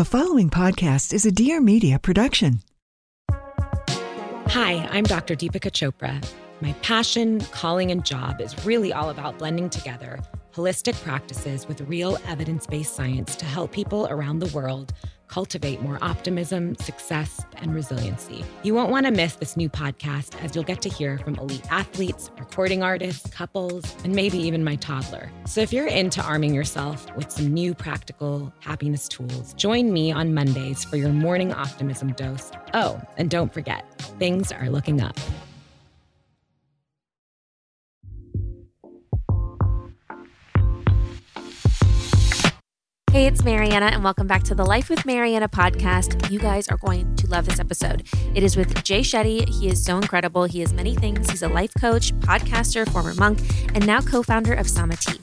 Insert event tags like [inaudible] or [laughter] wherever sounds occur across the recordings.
The following podcast is a Dear Media production. Hi, I'm Dr. Deepika Chopra. My passion, calling, and job is really all about blending together holistic practices with real evidence based science to help people around the world cultivate more optimism, success, and resiliency. You won't want to miss this new podcast as you'll get to hear from elite athletes, recording artists, couples, and maybe even my toddler. So if you're into arming yourself with some new practical happiness tools, join me on Mondays for your morning optimism dose. Oh, and don't forget, things are looking up. Hey, it's Marianna, and welcome back to the Life with Marianna podcast. You guys are going to love this episode. It is with Jay Shetty. He is so incredible. He is many things. He's a life coach, podcaster, former monk, and now co founder of Sama Tea.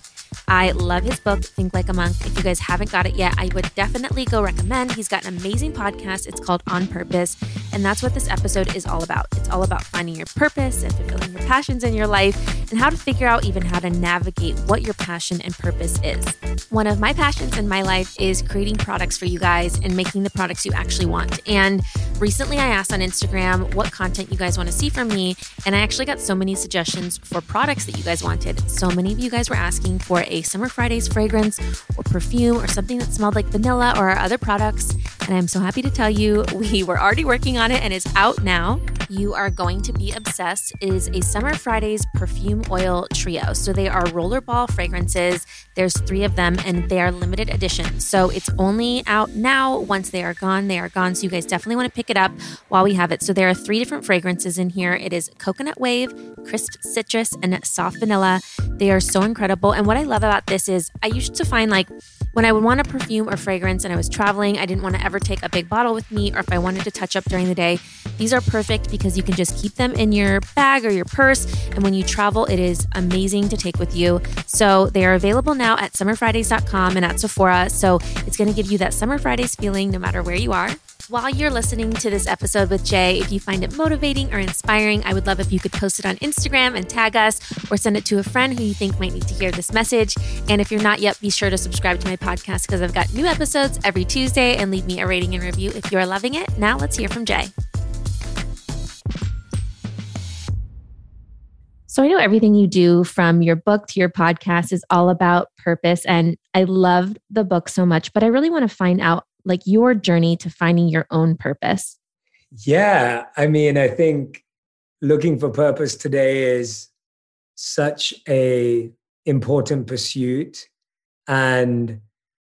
I love his book, Think Like a Monk. If you guys haven't got it yet, I would definitely go recommend. He's got an amazing podcast. It's called On Purpose. And that's what this episode is all about. It's all about finding your purpose and fulfilling your passions in your life and how to figure out even how to navigate what your passion and purpose is. One of my passions in my life is creating products for you guys and making the products you actually want. And recently I asked on Instagram what content you guys want to see from me. And I actually got so many suggestions for products that you guys wanted. So many of you guys were asking for a Summer Fridays fragrance or perfume or something that smelled like vanilla or our other products. And I'm so happy to tell you [laughs] we were already working on it and it's out now. You are going to be obsessed is a Summer Fridays perfume oil trio. So they are rollerball fragrances. There's three of them and they are limited edition. So it's only out now. Once they are gone, they are gone. So you guys definitely want to pick it up while we have it. So there are three different fragrances in here. It is coconut wave, crisp citrus, and soft vanilla. They are so incredible. And what I love about this is I used to find like when I would want a perfume or fragrance and I was traveling, I didn't want to ever take a big bottle with me, or if I wanted to touch up during the day, these are perfect because you can just keep them in your bag or your purse. And when you travel, it is amazing to take with you. So they are available now at summerfridays.com and at Sephora. So it's going to give you that Summer Fridays feeling no matter where you are. While you're listening to this episode with Jay, if you find it motivating or inspiring, I would love if you could post it on Instagram and tag us or send it to a friend who you think might need to hear this message. And if you're not yet, be sure to subscribe to my podcast because I've got new episodes every Tuesday and leave me a rating and review if you're loving it. Now let's hear from Jay. So I know everything you do from your book to your podcast is all about purpose. And I loved the book so much, but I really want to find out like your journey to finding your own purpose? Yeah, I mean, I think looking for purpose today is such a important pursuit and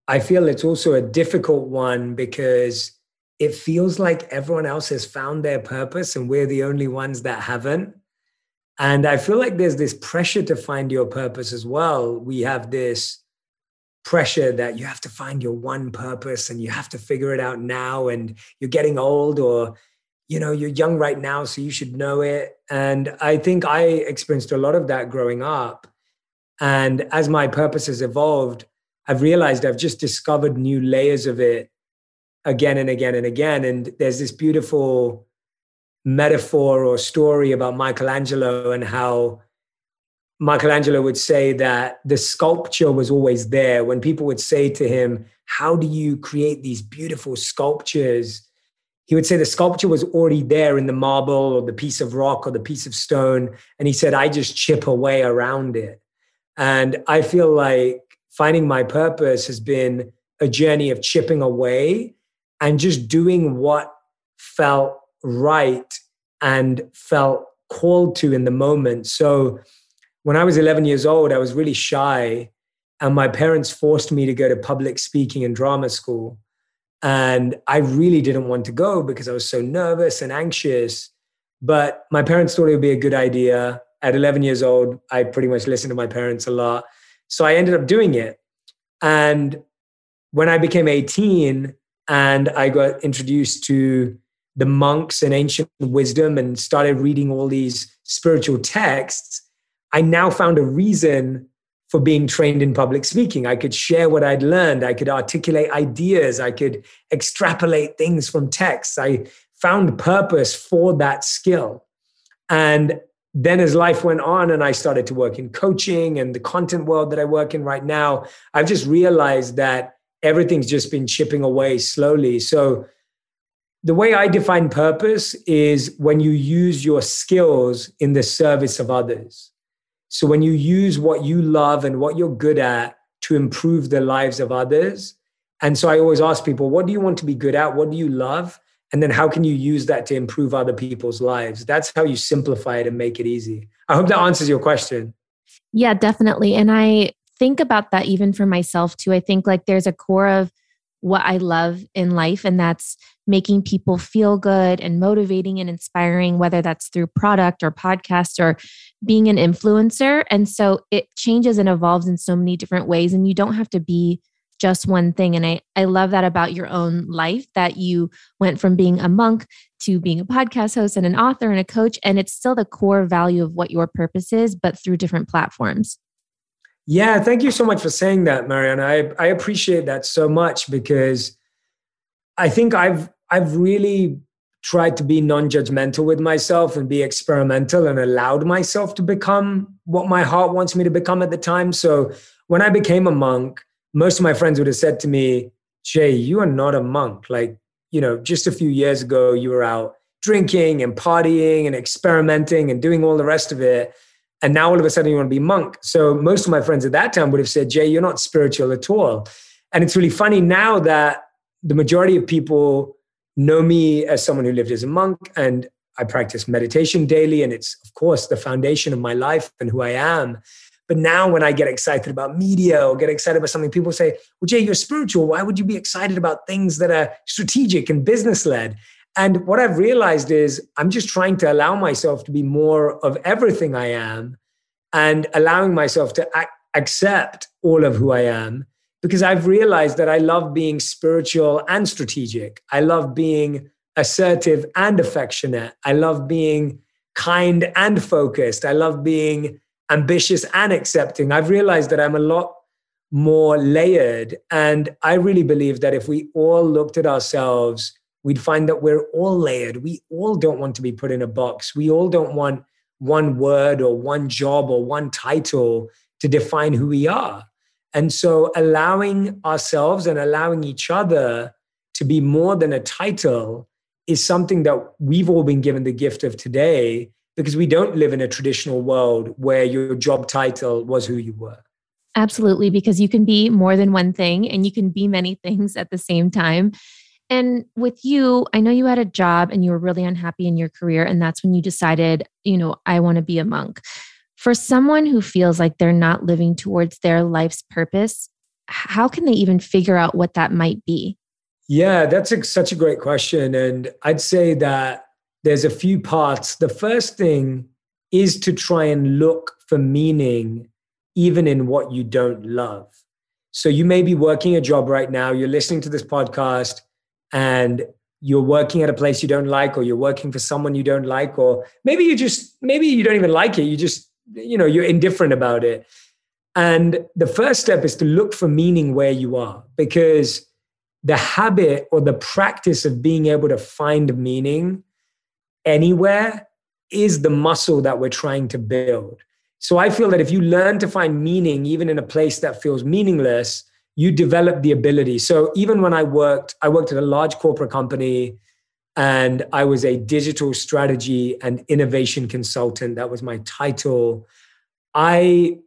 I feel it's also a difficult one because it feels like everyone else has found their purpose and we're the only ones that haven't. And I feel like there's this pressure to find your purpose as well. We have this pressure that you have to find your one purpose and you have to figure it out now and you're getting old or you know you're young right now so you should know it and i think i experienced a lot of that growing up and as my purpose has evolved i've realized i've just discovered new layers of it again and again and again and there's this beautiful metaphor or story about michelangelo and how Michelangelo would say that the sculpture was always there. When people would say to him, How do you create these beautiful sculptures? He would say the sculpture was already there in the marble or the piece of rock or the piece of stone. And he said, I just chip away around it. And I feel like finding my purpose has been a journey of chipping away and just doing what felt right and felt called to in the moment. So, when I was 11 years old, I was really shy. And my parents forced me to go to public speaking and drama school. And I really didn't want to go because I was so nervous and anxious. But my parents thought it would be a good idea. At 11 years old, I pretty much listened to my parents a lot. So I ended up doing it. And when I became 18 and I got introduced to the monks and ancient wisdom and started reading all these spiritual texts, I now found a reason for being trained in public speaking. I could share what I'd learned. I could articulate ideas. I could extrapolate things from texts. I found purpose for that skill. And then as life went on and I started to work in coaching and the content world that I work in right now, I've just realized that everything's just been chipping away slowly. So the way I define purpose is when you use your skills in the service of others. So when you use what you love and what you're good at to improve the lives of others. And so I always ask people, what do you want to be good at? What do you love? And then how can you use that to improve other people's lives? That's how you simplify it and make it easy. I hope that answers your question. Yeah, definitely. And I think about that even for myself too. I think like there's a core of what I love in life, and that's making people feel good and motivating and inspiring, whether that's through product or podcast or being an influencer. And so it changes and evolves in so many different ways. And you don't have to be just one thing. And I, I love that about your own life that you went from being a monk to being a podcast host and an author and a coach. And it's still the core value of what your purpose is, but through different platforms. Yeah, thank you so much for saying that, Marianna. I, I appreciate that so much because I think I've I've really tried to be non-judgmental with myself and be experimental and allowed myself to become what my heart wants me to become at the time. So when I became a monk, most of my friends would have said to me, Jay, you are not a monk. Like, you know, just a few years ago, you were out drinking and partying and experimenting and doing all the rest of it. And now all of a sudden you want to be monk. So most of my friends at that time would have said, Jay, you're not spiritual at all. And it's really funny now that the majority of people know me as someone who lived as a monk and I practice meditation daily. And it's, of course, the foundation of my life and who I am. But now, when I get excited about media or get excited about something, people say, Well, Jay, you're spiritual. Why would you be excited about things that are strategic and business led? And what I've realized is I'm just trying to allow myself to be more of everything I am and allowing myself to ac- accept all of who I am because I've realized that I love being spiritual and strategic. I love being assertive and affectionate. I love being kind and focused. I love being ambitious and accepting. I've realized that I'm a lot more layered. And I really believe that if we all looked at ourselves, we'd find that we're all layered. We all don't want to be put in a box. We all don't want one word or one job or one title to define who we are. And so allowing ourselves and allowing each other to be more than a title is something that we've all been given the gift of today because we don't live in a traditional world where your job title was who you were. Absolutely, because you can be more than one thing and you can be many things at the same time. And with you, I know you had a job and you were really unhappy in your career. And that's when you decided, you know, I want to be a monk. For someone who feels like they're not living towards their life's purpose, how can they even figure out what that might be? Yeah, that's a, such a great question. And I'd say that there's a few parts. The first thing is to try and look for meaning even in what you don't love. So you may be working a job right now, you're listening to this podcast, and you're working at a place you don't like, or you're working for someone you don't like, or maybe you just, maybe you don't even like it. You just you know you're indifferent about it and the first step is to look for meaning where you are because the habit or the practice of being able to find meaning anywhere is the muscle that we're trying to build so i feel that if you learn to find meaning even in a place that feels meaningless you develop the ability so even when i worked i worked at a large corporate company and I was a digital strategy and innovation consultant. That was my title. I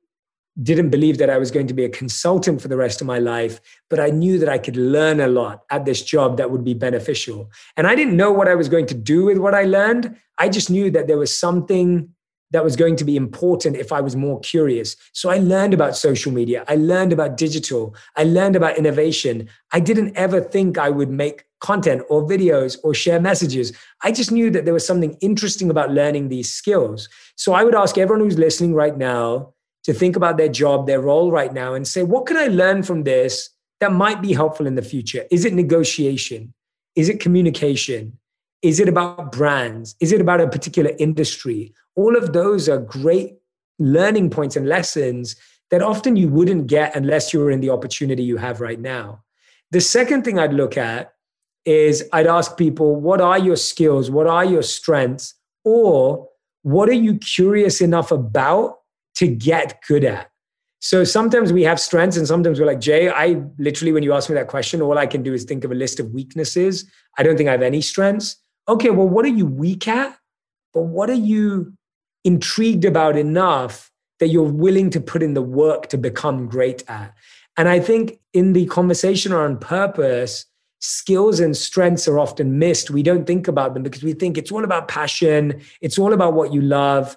didn't believe that I was going to be a consultant for the rest of my life, but I knew that I could learn a lot at this job that would be beneficial. And I didn't know what I was going to do with what I learned. I just knew that there was something that was going to be important if I was more curious. So I learned about social media. I learned about digital. I learned about innovation. I didn't ever think I would make content or videos or share messages. I just knew that there was something interesting about learning these skills. So I would ask everyone who's listening right now to think about their job, their role right now, and say, what can I learn from this that might be helpful in the future? Is it negotiation? Is it communication? Is it about brands? Is it about a particular industry? All of those are great learning points and lessons that often you wouldn't get unless you were in the opportunity you have right now. The second thing I'd look at is I'd ask people, what are your skills? What are your strengths? Or what are you curious enough about to get good at? So sometimes we have strengths and sometimes we're like, Jay, I literally, when you ask me that question, all I can do is think of a list of weaknesses. I don't think I have any strengths. Okay, well, what are you weak at? But what are you intrigued about enough that you're willing to put in the work to become great at? And I think in the conversation around purpose, skills and strengths are often missed. We don't think about them because we think it's all about passion, it's all about what you love.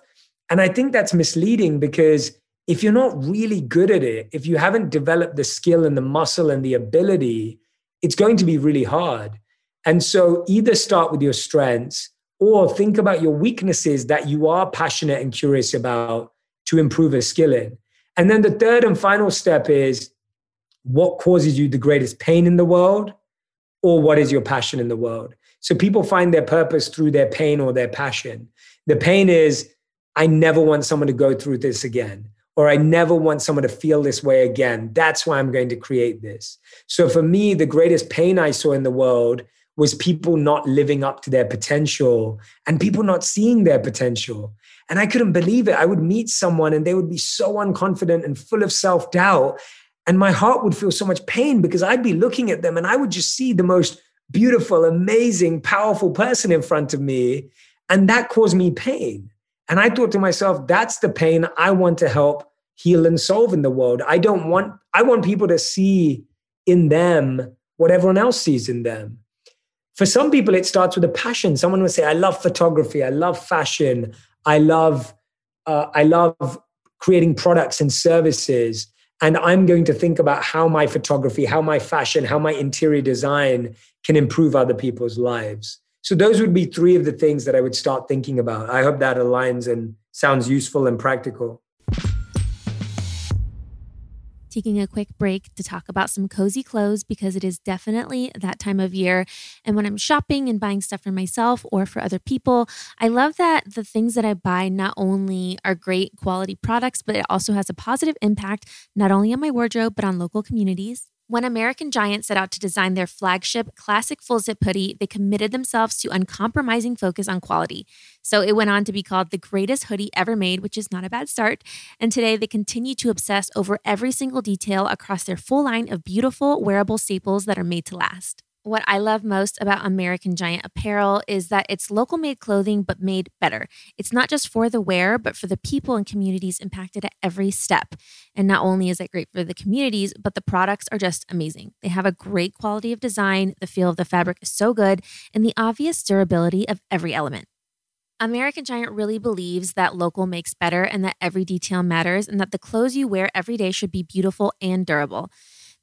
And I think that's misleading because if you're not really good at it, if you haven't developed the skill and the muscle and the ability, it's going to be really hard. And so either start with your strengths or think about your weaknesses that you are passionate and curious about to improve a skill in. And then the third and final step is what causes you the greatest pain in the world or what is your passion in the world. So people find their purpose through their pain or their passion. The pain is, I never want someone to go through this again or I never want someone to feel this way again. That's why I'm going to create this. So for me, the greatest pain I saw in the world was people not living up to their potential and people not seeing their potential. And I couldn't believe it. I would meet someone and they would be so unconfident and full of self doubt. And my heart would feel so much pain because I'd be looking at them and I would just see the most beautiful, amazing, powerful person in front of me. And that caused me pain. And I thought to myself, that's the pain I want to help heal and solve in the world. I don't want, I want people to see in them what everyone else sees in them. For some people, it starts with a passion. Someone will say, I love photography, I love fashion, I love, uh, I love creating products and services. And I'm going to think about how my photography, how my fashion, how my interior design can improve other people's lives. So those would be three of the things that I would start thinking about. I hope that aligns and sounds useful and practical. Taking a quick break to talk about some cozy clothes because it is definitely that time of year. And when I'm shopping and buying stuff for myself or for other people, I love that the things that I buy not only are great quality products, but it also has a positive impact not only on my wardrobe, but on local communities. When American Giant set out to design their flagship classic full zip hoodie, they committed themselves to uncompromising focus on quality. So it went on to be called the greatest hoodie ever made, which is not a bad start. And today they continue to obsess over every single detail across their full line of beautiful wearable staples that are made to last. What I love most about American Giant apparel is that it's local made clothing, but made better. It's not just for the wear, but for the people and communities impacted at every step. And not only is it great for the communities, but the products are just amazing. They have a great quality of design, the feel of the fabric is so good, and the obvious durability of every element. American Giant really believes that local makes better and that every detail matters, and that the clothes you wear every day should be beautiful and durable.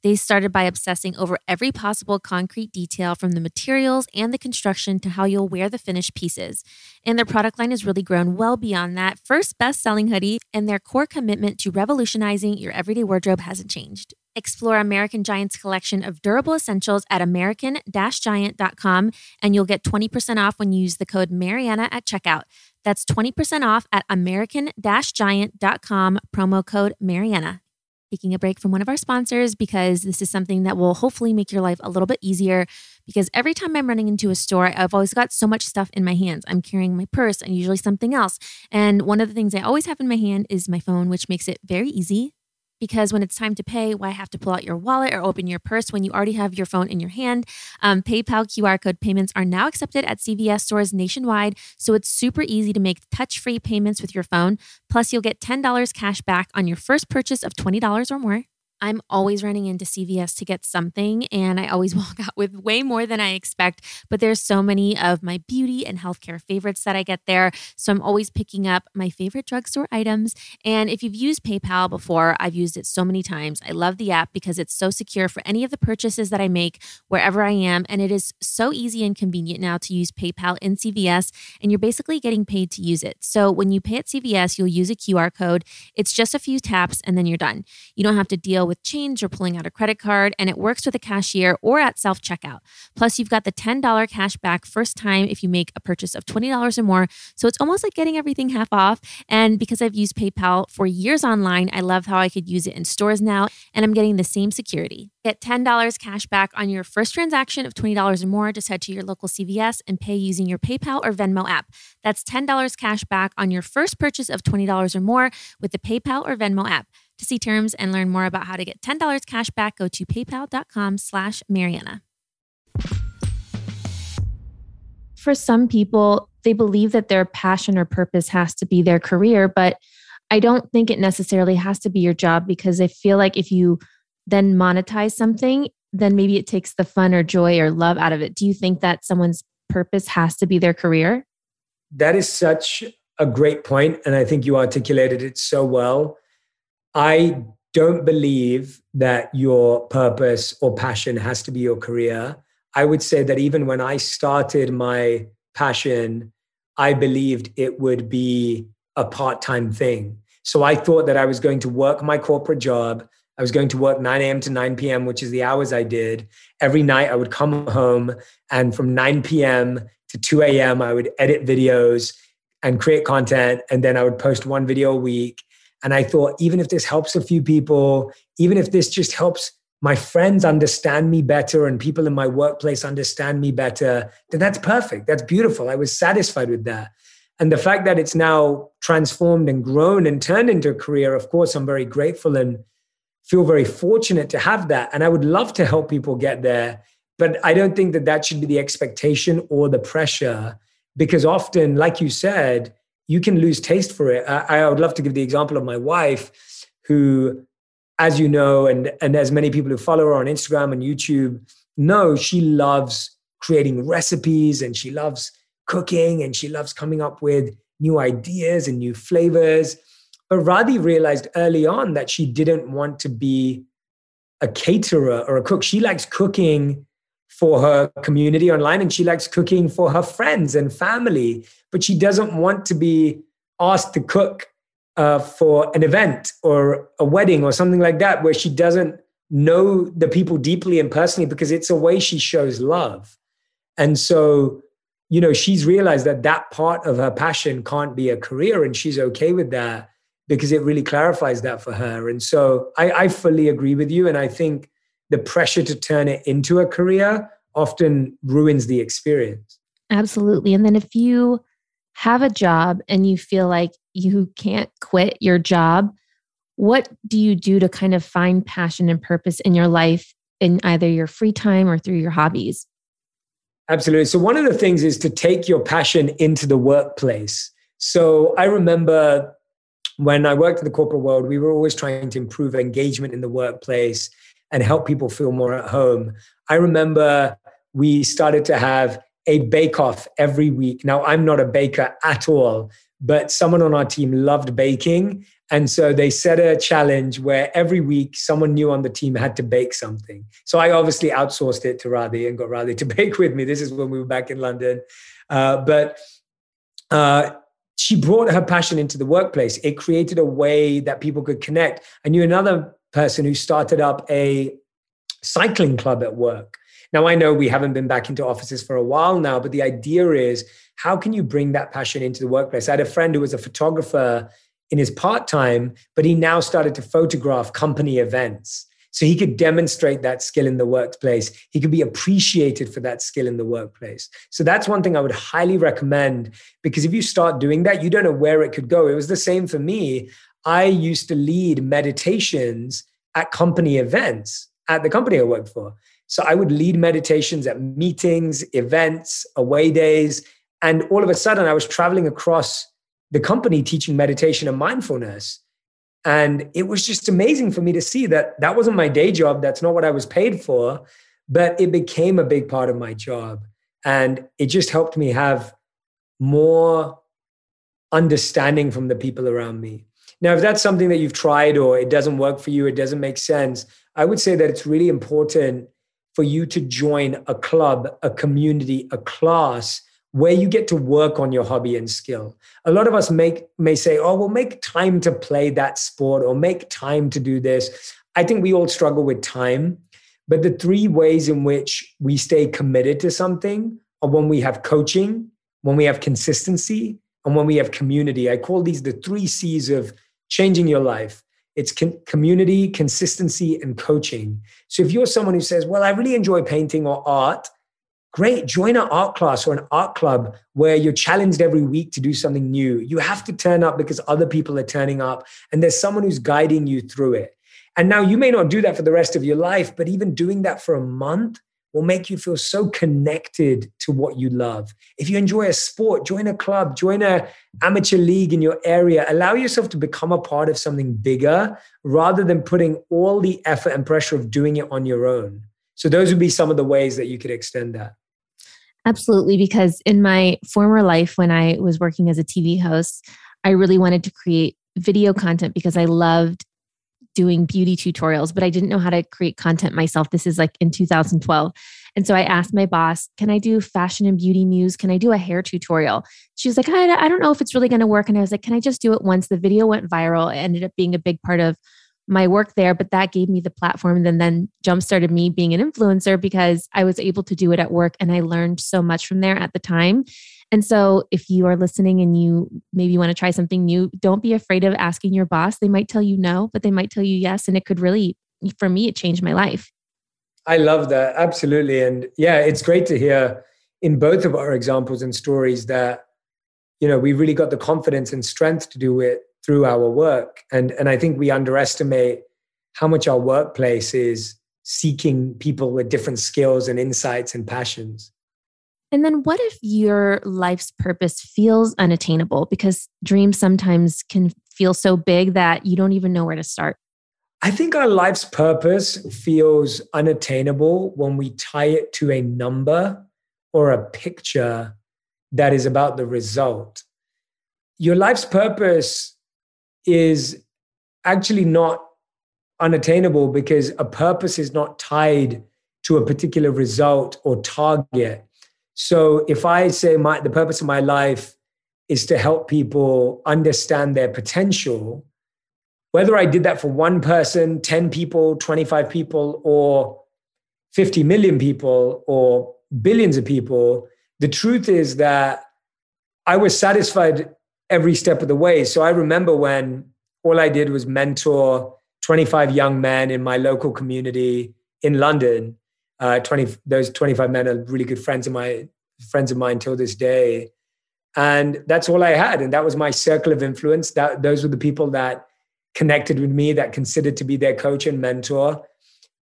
They started by obsessing over every possible concrete detail from the materials and the construction to how you'll wear the finished pieces. And their product line has really grown well beyond that. First best selling hoodie, and their core commitment to revolutionizing your everyday wardrobe hasn't changed. Explore American Giant's collection of durable essentials at American Giant.com, and you'll get 20% off when you use the code Marianna at checkout. That's 20% off at American Giant.com, promo code Marianna taking a break from one of our sponsors because this is something that will hopefully make your life a little bit easier. Because every time I'm running into a store, I've always got so much stuff in my hands. I'm carrying my purse and usually something else. And one of the things I always have in my hand is my phone, which makes it very easy because when it's time to pay, why have to pull out your wallet or open your purse when you already have your phone in your hand? Um, PayPal QR code payments are now accepted at CVS stores nationwide, so it's super easy to make touch free payments with your phone. Plus, you'll get $10 cash back on your first purchase of $20 or more. I'm always running into CVS to get something, and I always [laughs] walk out with way more than I expect. But there's so many of my beauty and healthcare favorites that I get there. So I'm always picking up my favorite drugstore items. And if you've used PayPal before, I've used it so many times. I love the app because it's so secure for any of the purchases that I make wherever I am. And it is so easy and convenient now to use PayPal in CVS, and you're basically getting paid to use it. So when you pay at CVS, you'll use a QR code. It's just a few taps, and then you're done. You don't have to deal with with change or pulling out a credit card, and it works with a cashier or at self checkout. Plus, you've got the $10 cash back first time if you make a purchase of $20 or more. So it's almost like getting everything half off. And because I've used PayPal for years online, I love how I could use it in stores now, and I'm getting the same security. Get $10 cash back on your first transaction of $20 or more. Just head to your local CVS and pay using your PayPal or Venmo app. That's $10 cash back on your first purchase of $20 or more with the PayPal or Venmo app. To see terms and learn more about how to get $10 cash back, go to paypal.com slash Marianna. For some people, they believe that their passion or purpose has to be their career, but I don't think it necessarily has to be your job because I feel like if you then monetize something, then maybe it takes the fun or joy or love out of it. Do you think that someone's purpose has to be their career? That is such a great point, and I think you articulated it so well. I don't believe that your purpose or passion has to be your career. I would say that even when I started my passion, I believed it would be a part time thing. So I thought that I was going to work my corporate job. I was going to work 9 a.m. to 9 p.m., which is the hours I did. Every night I would come home, and from 9 p.m. to 2 a.m., I would edit videos and create content. And then I would post one video a week. And I thought, even if this helps a few people, even if this just helps my friends understand me better and people in my workplace understand me better, then that's perfect. That's beautiful. I was satisfied with that. And the fact that it's now transformed and grown and turned into a career, of course, I'm very grateful and feel very fortunate to have that. And I would love to help people get there. But I don't think that that should be the expectation or the pressure, because often, like you said, you can lose taste for it. I, I would love to give the example of my wife, who as you know, and, and as many people who follow her on Instagram and YouTube know, she loves creating recipes and she loves cooking and she loves coming up with new ideas and new flavors. But Radhi realized early on that she didn't want to be a caterer or a cook. She likes cooking for her community online and she likes cooking for her friends and family, but she doesn't want to be asked to cook uh, for an event or a wedding or something like that, where she doesn't know the people deeply and personally because it's a way she shows love. And so, you know, she's realized that that part of her passion can't be a career, and she's okay with that because it really clarifies that for her. And so, I, I fully agree with you. And I think the pressure to turn it into a career often ruins the experience. Absolutely. And then if you have a job and you feel like you can't quit your job, what do you do to kind of find passion and purpose in your life in either your free time or through your hobbies? Absolutely. So, one of the things is to take your passion into the workplace. So, I remember when I worked in the corporate world, we were always trying to improve engagement in the workplace and help people feel more at home. I remember we started to have a bake off every week. Now, I'm not a baker at all, but someone on our team loved baking. And so they set a challenge where every week someone new on the team had to bake something. So I obviously outsourced it to Radhi and got Radhi to [laughs] bake with me. This is when we were back in London. Uh, but uh, she brought her passion into the workplace. It created a way that people could connect. I knew another person who started up a cycling club at work. Now, I know we haven't been back into offices for a while now, but the idea is how can you bring that passion into the workplace? I had a friend who was a photographer in his part time, but he now started to photograph company events. So he could demonstrate that skill in the workplace. He could be appreciated for that skill in the workplace. So that's one thing I would highly recommend because if you start doing that, you don't know where it could go. It was the same for me. I used to lead meditations at company events at the company I worked for. So I would lead meditations at meetings, events, away days. And all of a sudden, I was traveling across the company teaching meditation and mindfulness. And it was just amazing for me to see that that wasn't my day job. That's not what I was paid for, but it became a big part of my job. And it just helped me have more understanding from the people around me. Now, if that's something that you've tried or it doesn't work for you, it doesn't make sense, I would say that it's really important for you to join a club, a community, a class where you get to work on your hobby and skill. A lot of us make may say, "Oh, we'll make time to play that sport or make time to do this." I think we all struggle with time, but the three ways in which we stay committed to something are when we have coaching, when we have consistency, and when we have community. I call these the three C's of changing your life. It's con- community, consistency, and coaching. So if you're someone who says, Well, I really enjoy painting or art, Great, join an art class or an art club where you're challenged every week to do something new. You have to turn up because other people are turning up and there's someone who's guiding you through it. And now you may not do that for the rest of your life, but even doing that for a month will make you feel so connected to what you love. If you enjoy a sport, join a club, join a amateur league in your area. Allow yourself to become a part of something bigger rather than putting all the effort and pressure of doing it on your own. So those would be some of the ways that you could extend that. Absolutely because in my former life when I was working as a TV host, I really wanted to create video content because I loved doing beauty tutorials, but I didn't know how to create content myself. This is like in 2012. And so I asked my boss, Can I do fashion and beauty news? Can I do a hair tutorial? She was like, I, I don't know if it's really going to work. And I was like, Can I just do it once? The video went viral. It ended up being a big part of my work there, but that gave me the platform and then jump started me being an influencer because I was able to do it at work and I learned so much from there at the time. And so, if you are listening and you maybe want to try something new, don't be afraid of asking your boss. They might tell you no, but they might tell you yes. And it could really, for me, it changed my life. I love that. Absolutely. And yeah, it's great to hear in both of our examples and stories that, you know, we really got the confidence and strength to do it through our work. And, and I think we underestimate how much our workplace is seeking people with different skills and insights and passions. And then what if your life's purpose feels unattainable because dreams sometimes can feel so big that you don't even know where to start? I think our life's purpose feels unattainable when we tie it to a number or a picture that is about the result. Your life's purpose is actually not unattainable because a purpose is not tied to a particular result or target. So if I say my the purpose of my life is to help people understand their potential, whether I did that for one person, 10 people, 25 people, or 50 million people, or billions of people, the truth is that I was satisfied every step of the way. So I remember when all I did was mentor 25 young men in my local community in London uh, 20 those 25 men are really good friends of my friends of mine till this day. And that's all i had. And that was my circle of influence. That those were the people that connected with me that considered to be their coach and mentor.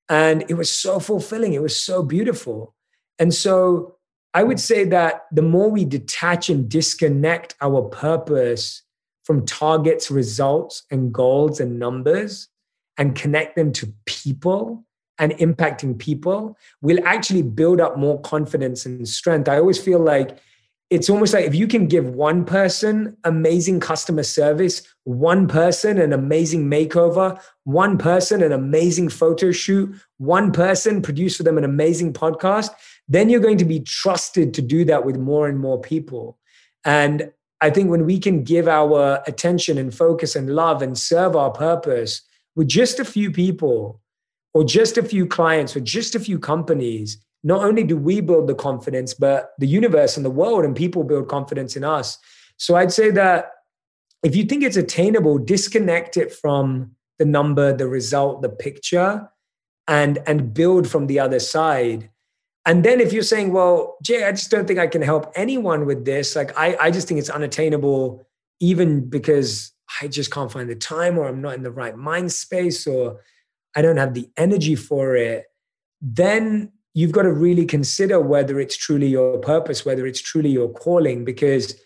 And it was so fulfilling. It was so beautiful. And so i would say that the more we detach and disconnect our purpose from targets results and goals and numbers and connect them to people and impacting people will actually build up more confidence and strength. I always feel like it's almost like if you can give one person amazing customer service, one person an amazing makeover, one person an amazing photo shoot, one person produce for them an amazing podcast, then you're going to be trusted to do that with more and more people. And I think when we can give our attention and focus and love and serve our purpose with just a few people, or just a few clients or just a few companies, not only do we build the confidence, but the universe and the world and people build confidence in us. So I'd say that if you think it's attainable, disconnect it from the number, the result, the picture, and and build from the other side. And then if you're saying, well, Jay, I just don't think I can help anyone with this, like I, I just think it's unattainable, even because I just can't find the time or I'm not in the right mind space or I don't have the energy for it, then you've got to really consider whether it's truly your purpose, whether it's truly your calling, because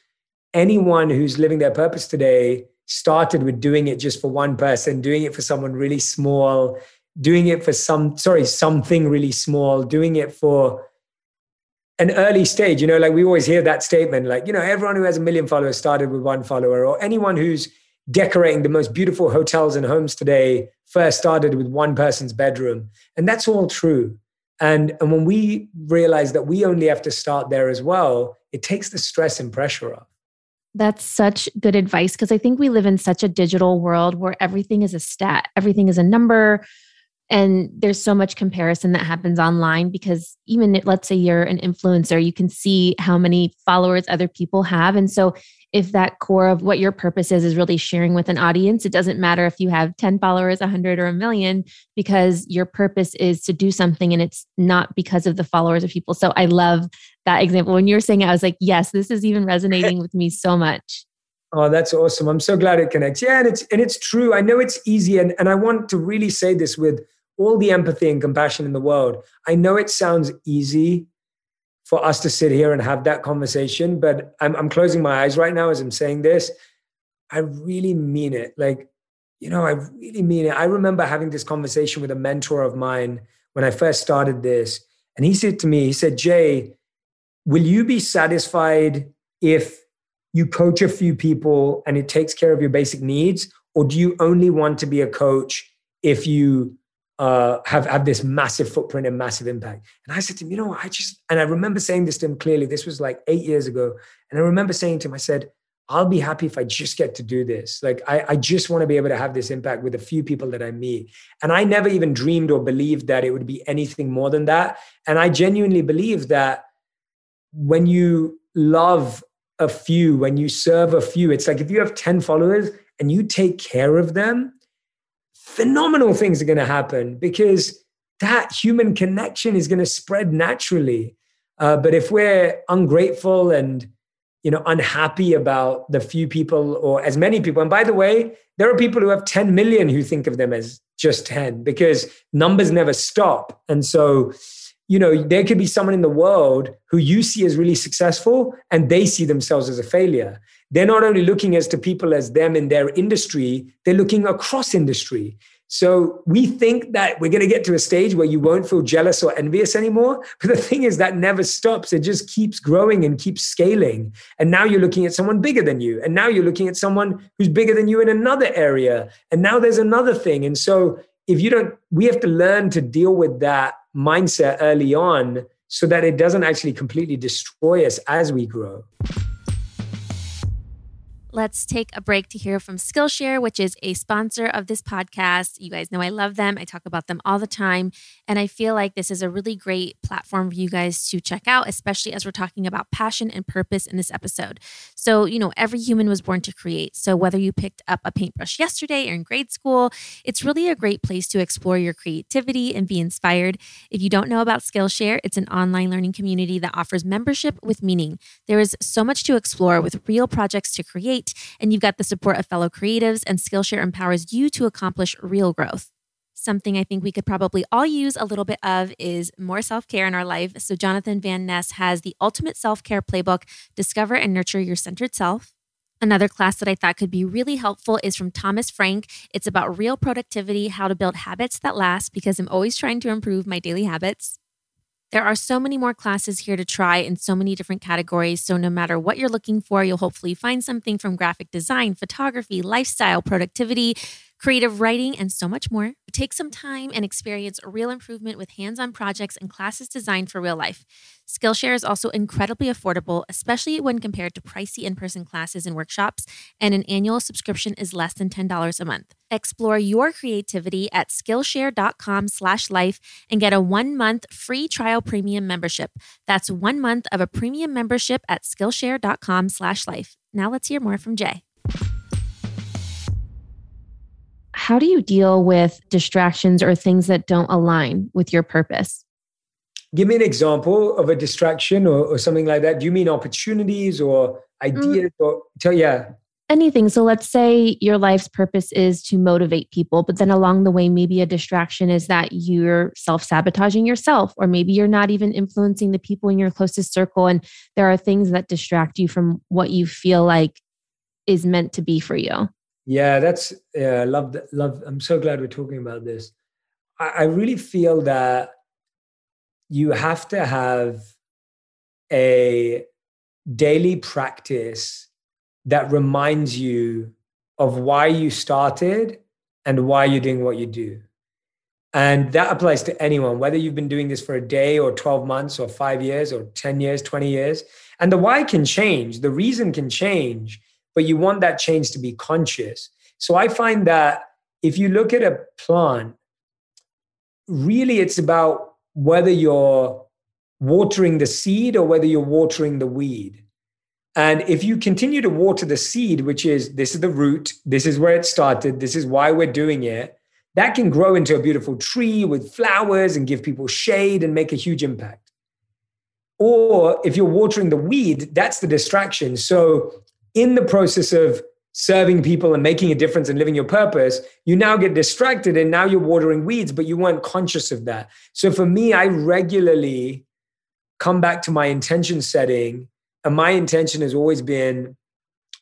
anyone who's living their purpose today started with doing it just for one person, doing it for someone really small, doing it for some, sorry, something really small, doing it for an early stage. You know, like we always hear that statement, like, you know, everyone who has a million followers started with one follower, or anyone who's decorating the most beautiful hotels and homes today first started with one person's bedroom. And that's all true. And, and when we realize that we only have to start there as well, it takes the stress and pressure off. That's such good advice because I think we live in such a digital world where everything is a stat, everything is a number. And there's so much comparison that happens online because even let's say you're an influencer, you can see how many followers other people have. And so if that core of what your purpose is is really sharing with an audience, it doesn't matter if you have 10 followers, 100, or a million, because your purpose is to do something and it's not because of the followers of people. So I love that example. When you were saying it, I was like, yes, this is even resonating with me so much. [laughs] Oh, that's awesome. I'm so glad it connects. Yeah, and it's and it's true. I know it's easy and, and I want to really say this with all the empathy and compassion in the world. I know it sounds easy for us to sit here and have that conversation. But I'm, I'm closing my eyes right now as I'm saying this. I really mean it. Like, you know, I really mean it. I remember having this conversation with a mentor of mine when I first started this. And he said to me, he said, Jay, will you be satisfied if you coach a few people and it takes care of your basic needs? Or do you only want to be a coach if you uh, have have this massive footprint and massive impact. And I said to him, you know, I just and I remember saying this to him clearly. This was like eight years ago, and I remember saying to him, I said, I'll be happy if I just get to do this. Like I, I just want to be able to have this impact with a few people that I meet. And I never even dreamed or believed that it would be anything more than that. And I genuinely believe that when you love a few, when you serve a few, it's like if you have 10 followers and you take care of them, phenomenal things are going to happen because that human connection is going to spread naturally. Uh, but if we're ungrateful and you know unhappy about the few people or as many people, and by the way, there are people who have 10 million who think of them as just 10 because numbers never stop. And so, you know, there could be someone in the world who you see as really successful and they see themselves as a failure they're not only looking as to people as them in their industry, they're looking across industry. So we think that we're going to get to a stage where you won't feel jealous or envious anymore. [laughs] But the thing is, that never stops. It just keeps growing and keeps scaling. And now you're looking at someone bigger than you. And now you're looking at someone who's bigger than you in another area. And now there's another thing. And so if you don't, we have to learn to deal with that mindset early on so that it doesn't actually completely destroy us as we grow. Let's take a break to hear from Skillshare, which is a sponsor of this podcast. You guys know I love them. I talk about them all the time. And I feel like this is a really great platform for you guys to check out, especially as we're talking about passion and purpose in this episode. So, you know, every human was born to create. So, whether you picked up a paintbrush yesterday or in grade school, it's really a great place to explore your creativity and be inspired. If you don't know about Skillshare, it's an online learning community that offers membership with meaning. There is so much to explore with real projects to create and you've got the support of fellow creatives, and Skillshare empowers you to accomplish real growth. Something I think we could probably all use a little bit of is more self care in our life. So, Jonathan Van Ness has the ultimate self care playbook Discover and Nurture Your Centered Self. Another class that I thought could be really helpful is from Thomas Frank. It's about real productivity, how to build habits that last, because I'm always trying to improve my daily habits. There are so many more classes here to try in so many different categories. So, no matter what you're looking for, you'll hopefully find something from graphic design, photography, lifestyle, productivity, creative writing, and so much more. Take some time and experience real improvement with hands on projects and classes designed for real life. Skillshare is also incredibly affordable, especially when compared to pricey in person classes and workshops, and an annual subscription is less than $10 a month. Explore your creativity at Skillshare.com slash life and get a one month free trial premium membership. That's one month of a premium membership at Skillshare.com slash life. Now let's hear more from Jay. How do you deal with distractions or things that don't align with your purpose? Give me an example of a distraction or, or something like that. Do you mean opportunities or ideas mm. or tell yeah? Anything. So let's say your life's purpose is to motivate people, but then along the way, maybe a distraction is that you're self sabotaging yourself, or maybe you're not even influencing the people in your closest circle. And there are things that distract you from what you feel like is meant to be for you. Yeah, that's yeah, love. Love. I'm so glad we're talking about this. I, I really feel that you have to have a daily practice that reminds you of why you started and why you're doing what you do. And that applies to anyone, whether you've been doing this for a day or 12 months or five years or 10 years, 20 years. And the why can change, the reason can change but you want that change to be conscious. So I find that if you look at a plant, really it's about whether you're watering the seed or whether you're watering the weed. And if you continue to water the seed, which is this is the root, this is where it started, this is why we're doing it, that can grow into a beautiful tree with flowers and give people shade and make a huge impact. Or if you're watering the weed, that's the distraction. So, in the process of serving people and making a difference and living your purpose, you now get distracted and now you're watering weeds, but you weren't conscious of that. So, for me, I regularly come back to my intention setting and my intention has always been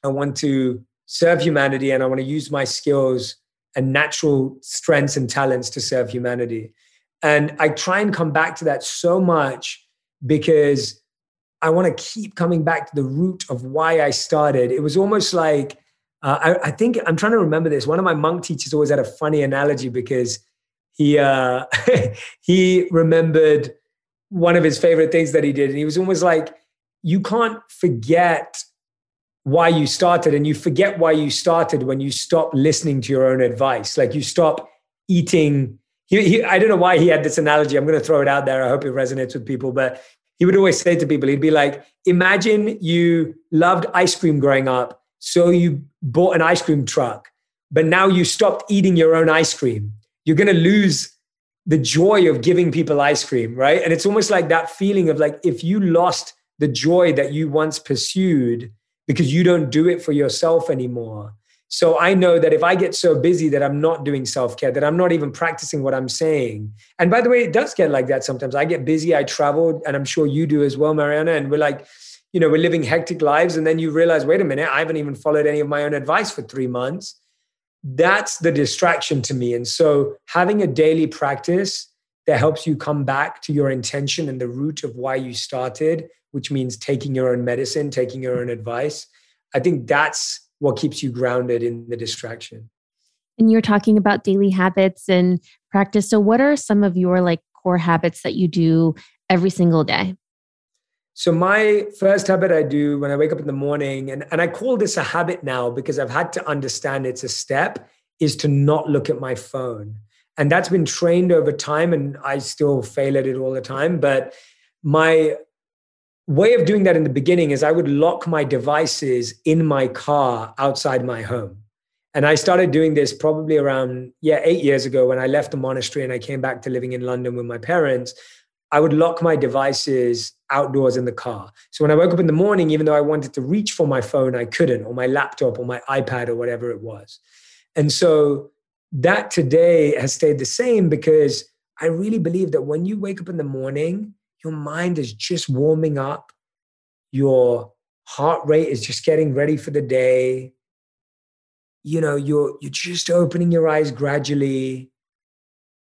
I want to serve humanity and I want to use my skills and natural strengths and talents to serve humanity. And I try and come back to that so much because I want to keep coming back to the root of why I started. It was almost like, uh, I, I, think I'm trying to remember this. One of my monk teachers always had a funny analogy because he uh, [laughs] he remembered one of his favorite things that he did, and he was almost like, you can't forget why you started and you forget why you started when you stop listening to your own advice. Like you stop eating. He, he, i don't know why he had this analogy. I'm going to throw it out there. I hope it resonates with people. But he would always say to people he'd be like imagine you loved ice cream growing up so you bought an ice cream truck but now you stopped eating your own ice cream you're going to lose the joy of giving people ice cream right and it's almost like that feeling of like if you lost the joy that you once pursued because you don't do it for yourself anymore. So I know that if I get so busy that I'm not doing self care, that I'm not even practicing what I'm saying. And by the way, it does get like that sometimes. I get busy, I travel, and I'm sure you do as well, Marianna. And we're like, you know, we're living hectic lives. And then you realize, wait a minute, I haven't even followed any of my own advice for three months. That's the distraction to me. And so having a daily practice that helps you come back to your intention and the root of why you started which means taking your own medicine, taking your own advice. I think that's what keeps you grounded in the distraction. And you're talking about daily habits and practice. So, what are some of your like core habits that you do every single day? So, my first habit I do when I wake up in the morning, and, and I call this a habit now because I've had to understand it's a step, is to not look at my phone. And that's been trained over time, and I still fail at it all the time. But my way of doing that in the beginning is I would lock my devices in my car outside my home. And I started doing this probably around, yeah, eight years ago when I left the monastery and I came back to living in London with my parents. I would lock my devices outdoors in the car. So when I woke up in the morning, even though I wanted to reach for my phone, I couldn't, or my laptop, or my iPad, or whatever it was. And so that today has stayed the same because I really believe that when you wake up in the morning, your mind is just warming up. Your heart rate is just getting ready for the day. You know, you're you're just opening your eyes gradually.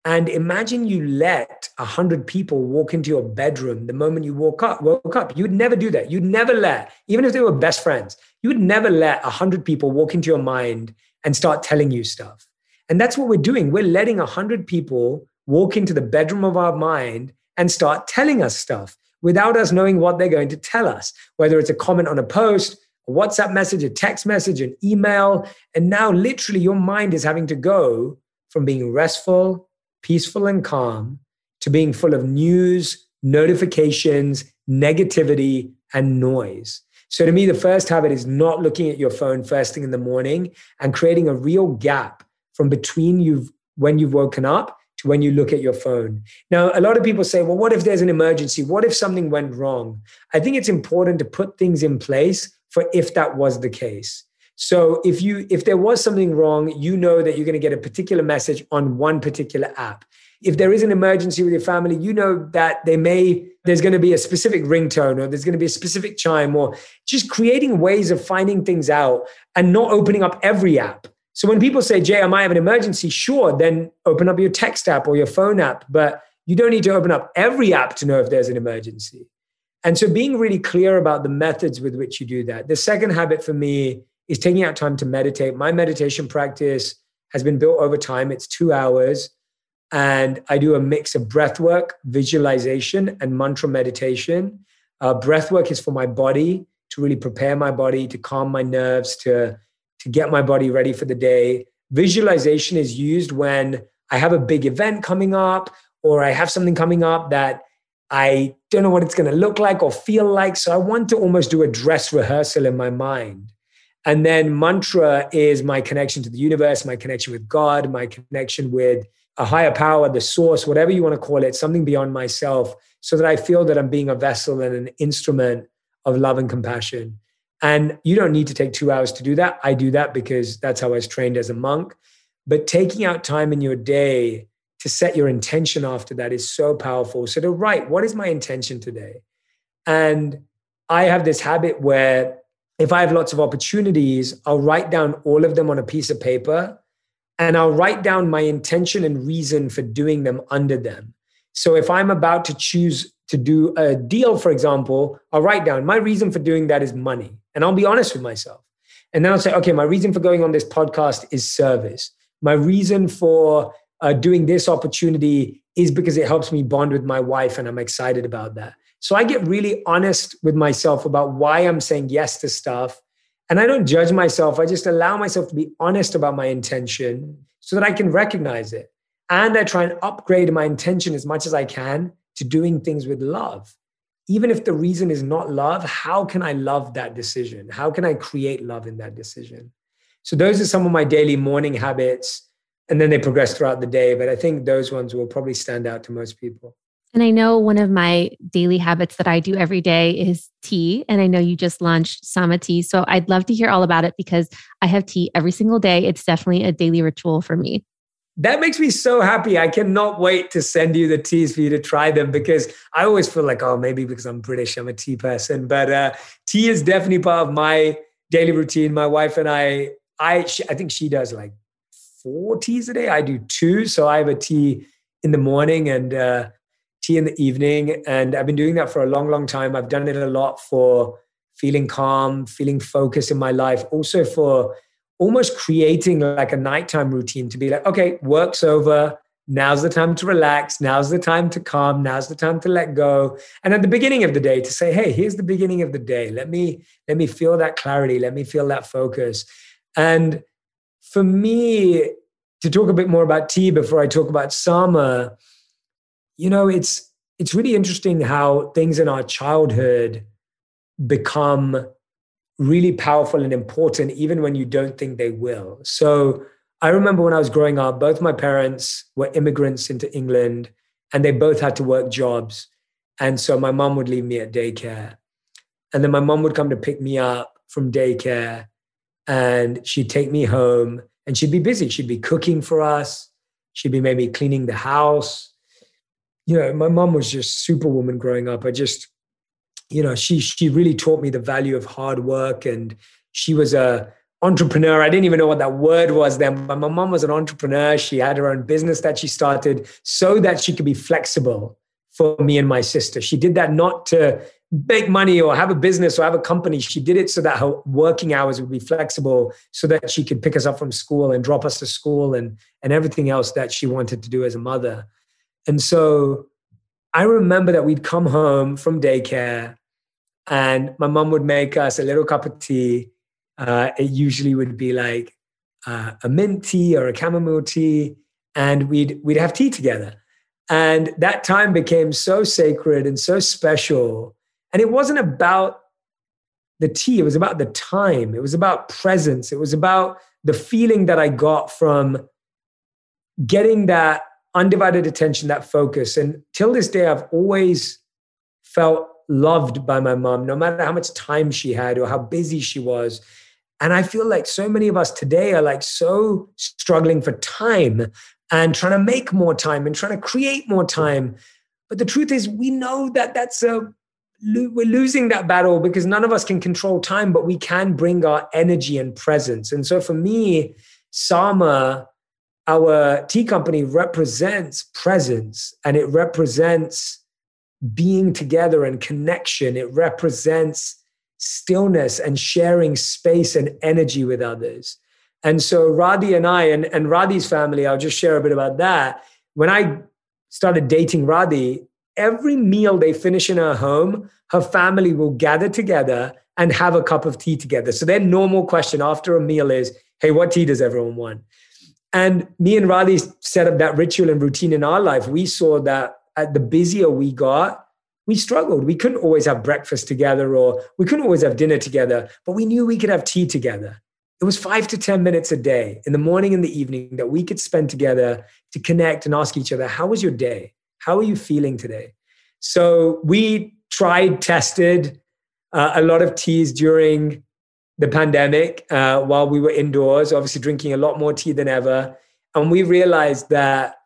And imagine you let a hundred people walk into your bedroom the moment you woke up. Woke up, you would never do that. You'd never let, even if they were best friends, you would never let a hundred people walk into your mind and start telling you stuff. And that's what we're doing. We're letting a hundred people walk into the bedroom of our mind and start telling us stuff without us knowing what they're going to tell us, whether it's a comment on a post, a WhatsApp message, a text message, an email. And now, literally, your mind is having to go from being restful, peaceful, and calm to being full of news, notifications, negativity, and noise. So, to me, the first habit is not looking at your phone first thing in the morning and creating a real gap from between you when you've woken up to when you look at your phone. Now, a lot of people say, well, what if there's an emergency? What if something went wrong? I think it's important to put things in place for if that was the case. So if you if there was something wrong, you know that you're going to get a particular message on one particular app. If there is an emergency with your family, you know that they may there's going to be a specific ringtone or there's going to be a specific chime or just creating ways of finding things out and not opening up every app so when people say, Jay, I might have an emergency, sure, then open up your text app or your phone app, but you don't need to open up every app to know if there's an emergency. And so being really clear about the methods with which you do that. The second habit for me is taking out time to meditate. My meditation practice has been built over time. It's two hours. And I do a mix of breath work, visualization, and mantra meditation. Uh, breath work is for my body to really prepare my body, to calm my nerves, to to get my body ready for the day. Visualization is used when I have a big event coming up or I have something coming up that I don't know what it's going to look like or feel like. So I want to almost do a dress rehearsal in my mind. And then mantra is my connection to the universe, my connection with God, my connection with a higher power, the source, whatever you want to call it, something beyond myself, so that I feel that I'm being a vessel and an instrument of love and compassion. And you don't need to take two hours to do that. I do that because that's how I was trained as a monk. But taking out time in your day to set your intention after that is so powerful. So to write, what is my intention today? And I have this habit where if I have lots of opportunities, I'll write down all of them on a piece of paper and I'll write down my intention and reason for doing them under them. So if I'm about to choose to do a deal, for example, I'll write down my reason for doing that is money. And I'll be honest with myself. And then I'll say, okay, my reason for going on this podcast is service. My reason for uh, doing this opportunity is because it helps me bond with my wife and I'm excited about that. So I get really honest with myself about why I'm saying yes to stuff. And I don't judge myself. I just allow myself to be honest about my intention so that I can recognize it. And I try and upgrade my intention as much as I can to doing things with love. Even if the reason is not love, how can I love that decision? How can I create love in that decision? So, those are some of my daily morning habits. And then they progress throughout the day. But I think those ones will probably stand out to most people. And I know one of my daily habits that I do every day is tea. And I know you just launched Sama Tea. So I'd love to hear all about it because I have tea every single day. It's definitely a daily ritual for me. That makes me so happy. I cannot wait to send you the teas for you to try them because I always feel like, oh, maybe because I'm British, I'm a tea person. But uh, tea is definitely part of my daily routine. My wife and I, I, she, I think she does like four teas a day. I do two. So I have a tea in the morning and uh, tea in the evening. And I've been doing that for a long, long time. I've done it a lot for feeling calm, feeling focused in my life, also for almost creating like a nighttime routine to be like, okay, work's over. Now's the time to relax. Now's the time to calm. Now's the time to let go. And at the beginning of the day, to say, hey, here's the beginning of the day. Let me let me feel that clarity. Let me feel that focus. And for me, to talk a bit more about tea before I talk about Sama, you know, it's it's really interesting how things in our childhood become really powerful and important even when you don't think they will. So I remember when I was growing up, both my parents were immigrants into England and they both had to work jobs. And so my mom would leave me at daycare. And then my mom would come to pick me up from daycare and she'd take me home and she'd be busy. She'd be cooking for us. She'd be maybe cleaning the house. You know, my mom was just superwoman growing up. I just, you know, she she really taught me the value of hard work, and she was a entrepreneur. I didn't even know what that word was then, but my mom was an entrepreneur. She had her own business that she started so that she could be flexible for me and my sister. She did that not to make money or have a business or have a company. She did it so that her working hours would be flexible so that she could pick us up from school and drop us to school and, and everything else that she wanted to do as a mother. And so I remember that we'd come home from daycare and my mom would make us a little cup of tea. Uh, it usually would be like uh, a mint tea or a chamomile tea, and we'd we'd have tea together. And that time became so sacred and so special and it wasn't about the tea, it was about the time, it was about presence, it was about the feeling that I got from getting that undivided attention, that focus. And till this day, I've always felt loved by my mom, no matter how much time she had or how busy she was. And I feel like so many of us today are like so struggling for time and trying to make more time and trying to create more time. But the truth is, we know that that's a we're losing that battle because none of us can control time, but we can bring our energy and presence. And so for me, Sama, our tea company, represents presence and it represents being together and connection. It represents stillness and sharing space and energy with others. And so Radhi and I, and, and Radhi's family, I'll just share a bit about that. When I started dating Radhi, every meal they finish in her home, her family will gather together and have a cup of tea together. So their normal question after a meal is, hey, what tea does everyone want? And me and Radhi set up that ritual and routine in our life. We saw that the busier we got, we struggled. We couldn't always have breakfast together or we couldn't always have dinner together, but we knew we could have tea together. It was five to 10 minutes a day in the morning and the evening that we could spend together to connect and ask each other, How was your day? How are you feeling today? So we tried, tested uh, a lot of teas during the pandemic uh, while we were indoors, obviously drinking a lot more tea than ever. And we realized that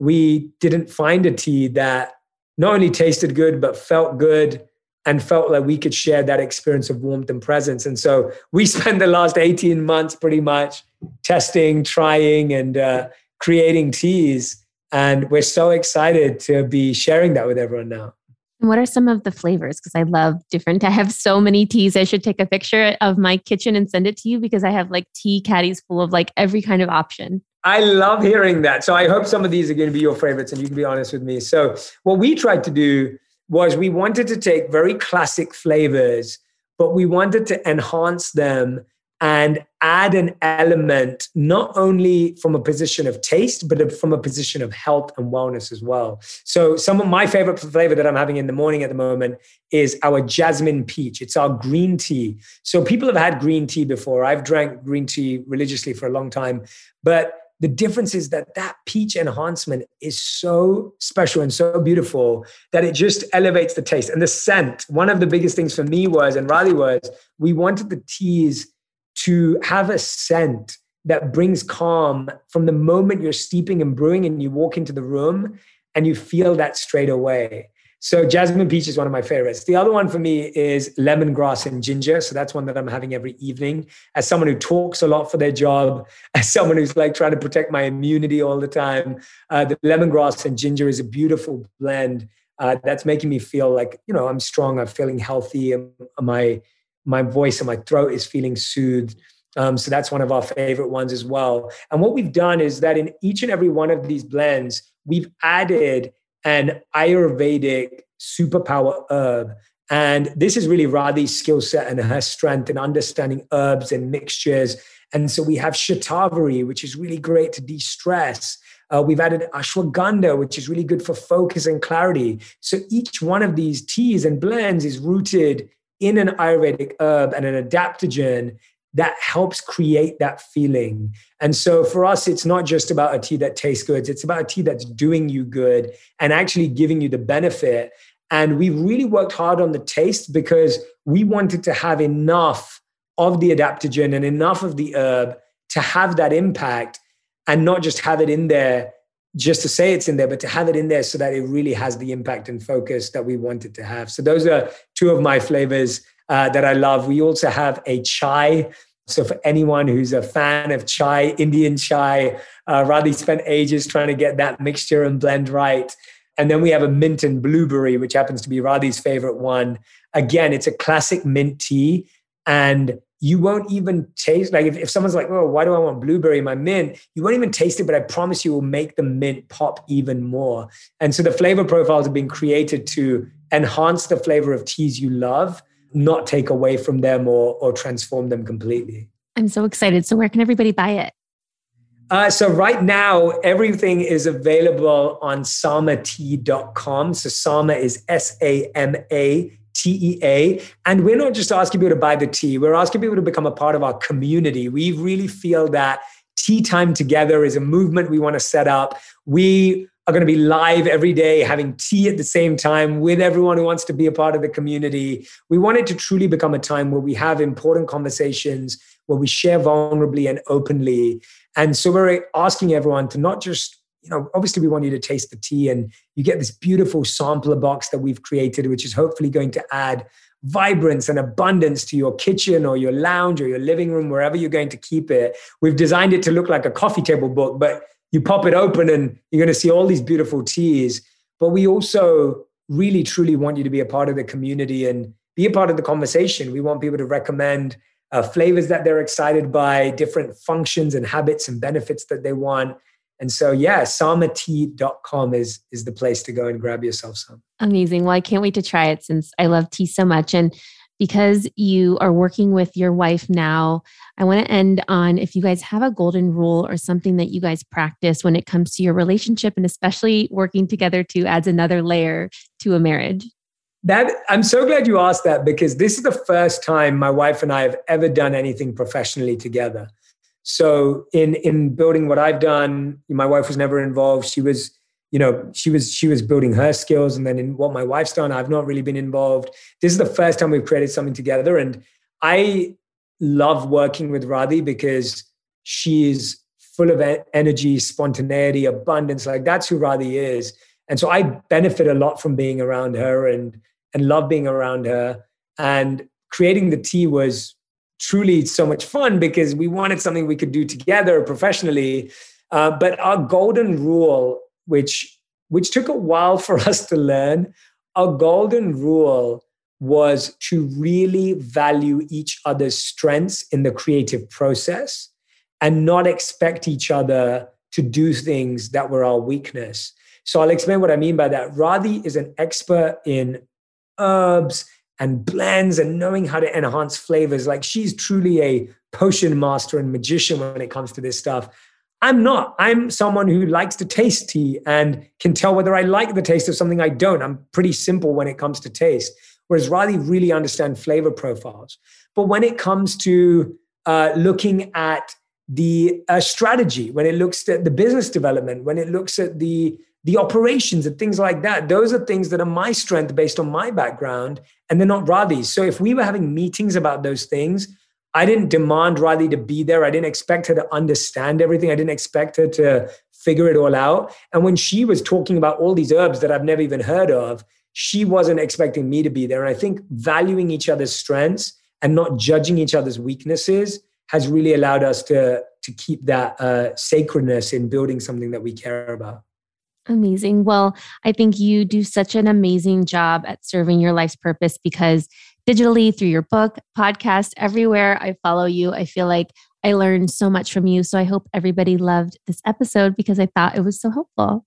we didn't find a tea that not only tasted good, but felt good and felt like we could share that experience of warmth and presence. And so we [laughs] spent the last 18 months pretty much testing, trying, and uh, creating teas. And we're so excited to be sharing that with everyone now. What are some of the flavors? Because I love different. [laughs] I have so many teas. I should take a picture of my kitchen and send it to you because I have like tea caddies full of like every kind of option. I love hearing that. So I hope some of these are going to be your favorites and you can be honest with me. So what we tried to do was we wanted to take very classic flavors, but we wanted to enhance them and add an element not only from a position of taste but from a position of health and wellness as well so some of my favorite flavor that i'm having in the morning at the moment is our jasmine peach it's our green tea so people have had green tea before i've drank green tea religiously for a long time but the difference is that that peach enhancement is so special and so beautiful that it just elevates the taste and the scent. One of the biggest things for me was, and Radhi was, we wanted the teas to have a scent that brings calm from the moment you're steeping and brewing and you walk into the room and you feel that straight away. So jasmine peach is one of my favorites. The other one for me is lemongrass and ginger. So that's one that I'm having every evening. As someone who talks a lot for their job, [laughs] as someone who's like trying to protect my immunity all the time, uh, the lemongrass and ginger is a beautiful blend uh, that's making me feel like you know I'm strong. I'm feeling healthy. And my my voice and my throat is feeling soothed. Um, so that's one of our favorite ones as well. And what we've done is that in each and every one of these blends, we've added an Ayurvedic superpower herb. And this is really Radhi's skill set and her strength in understanding herbs and mixtures. And so we have Shatavari, which is really great to de stress. Uh, we've added ashwagandha, which is really good for focus and clarity. So each one of these teas and blends is rooted in an Ayurvedic herb and an adaptogen that helps create that feeling. And so for us, it's not just about a tea that tastes good, it's about a tea that's doing you good and actually giving you the benefit. And we've really worked hard on the taste because we wanted to have enough of the adaptogen and enough of the herb to have that impact and not just have it in there just to say it's in there, but to have it in there so that it really has the impact and focus that we want it to have. So those are two of my flavors uh, that I love. We also have a chai. So for anyone who's a fan of chai, Indian chai, uh, Radhi spent ages trying to get that mixture and blend right. And then we have a mint and blueberry, which happens to be Radhi's favorite one. Again, it's a classic mint tea. And you won't even taste like if, if someone's like oh why do i want blueberry in my mint you won't even taste it but i promise you will make the mint pop even more and so the flavor profiles have been created to enhance the flavor of teas you love not take away from them or or transform them completely i'm so excited so where can everybody buy it uh, so right now, everything is available on samatea.com. So Sama is S-A-M-A TEA. And we're not just asking people to buy the tea, we're asking people to become a part of our community. We really feel that tea time together is a movement we want to set up. We are going to be live every day having tea at the same time with everyone who wants to be a part of the community. We want it to truly become a time where we have important conversations, where we share vulnerably and openly. And so we're asking everyone to not just you know, obviously we want you to taste the tea and you get this beautiful sampler box that we've created, which is hopefully going to add vibrance and abundance to your kitchen or your lounge or your living room, wherever you're going to keep it. We've designed it to look like a coffee table book, but you pop it open and you're going to see all these beautiful teas. But we also really, truly want you to be a part of the community and be a part of the conversation. We want people to recommend uh, flavors that they're excited by, different functions and habits and benefits that they want. And so, yeah, samatea.com is, is the place to go and grab yourself some. Amazing. Well, I can't wait to try it since I love tea so much. And because you are working with your wife now, I want to end on if you guys have a golden rule or something that you guys practice when it comes to your relationship and especially working together to adds another layer to a marriage. that I'm so glad you asked that because this is the first time my wife and I have ever done anything professionally together. So in in building what I've done, my wife was never involved. She was, you know, she was she was building her skills, and then in what my wife's done, I've not really been involved. This is the first time we've created something together, and I love working with Radhi because she's full of energy, spontaneity, abundance. Like that's who Radhi is. And so I benefit a lot from being around her and and love being around her. And creating the tea was truly so much fun because we wanted something we could do together professionally. Uh, but our golden rule, which which took a while for [laughs] us to learn, our golden rule was to really value each other's strengths in the creative process and not expect each other to do things that were our weakness. So I'll explain what I mean by that. Radhi is an expert in herbs and blends and knowing how to enhance flavors. Like she's truly a potion master and magician when it comes to this stuff. I'm not. I'm someone who likes to taste tea and can tell whether I like the taste of something I don't. I'm pretty simple when it comes to taste. Whereas Radhi really understand flavor profiles. But when it comes to uh, looking at the uh, strategy, when it looks at the business development, when it looks at the the operations and things like that. Those are things that are my strength based on my background, and they're not Radhi's. So if we were having meetings about those things, I didn't demand Radhi to be there. I didn't expect her to understand everything. I didn't expect her to figure it all out. And when she was talking about all these herbs that I've never even heard of, she wasn't expecting me to be there. And I think valuing each other's strengths and not judging each other's weaknesses has really allowed us to, to keep that uh, sacredness in building something that we care about. Amazing. Well, I think you do such an amazing job at serving your life's purpose because digitally through your book, podcast, everywhere I follow you, I feel like I learned so much from you. So I hope everybody loved this episode because I thought it was so helpful.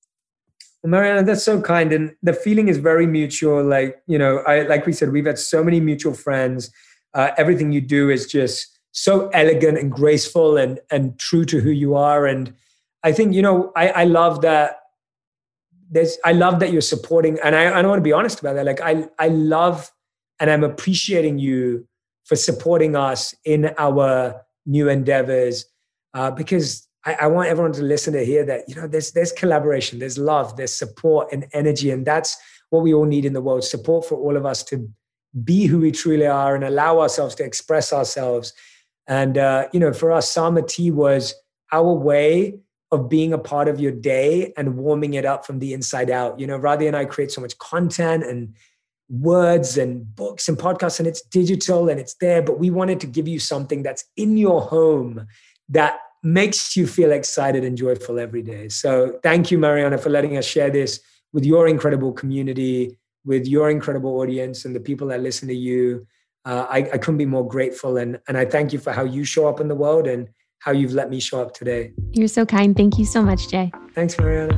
Marianna, that's so kind. And the feeling is very mutual. Like, you know, I like we said, we've had so many mutual friends. Uh, everything you do is just so elegant and graceful and and true to who you are. And I think, you know, I, I love that there's I love that you're supporting, and I, I don't want to be honest about that. Like I I love and I'm appreciating you for supporting us in our new endeavors uh, because I, I, want everyone to listen to hear that you know there's there's collaboration, there's love, there's support and energy, and that's what we all need in the world. Support for all of us to be who we truly are and allow ourselves to express ourselves. And uh, you know, for us, Sama was our way of being a part of your day and warming it up from the inside out. You know, Radhi and I create so much content and words and books and podcasts, and it's digital and it's there, but we wanted to give you something that's in your home that makes you feel excited and joyful every day. So thank you, Marianna, for letting us share this with your incredible community, with your incredible audience and the people that listen to you. Uh, I, I couldn't be more grateful. And, and I thank you for how you show up in the world and how you've let me show up today. You're so kind. Thank you so much, Jay. Thanks, Marianna.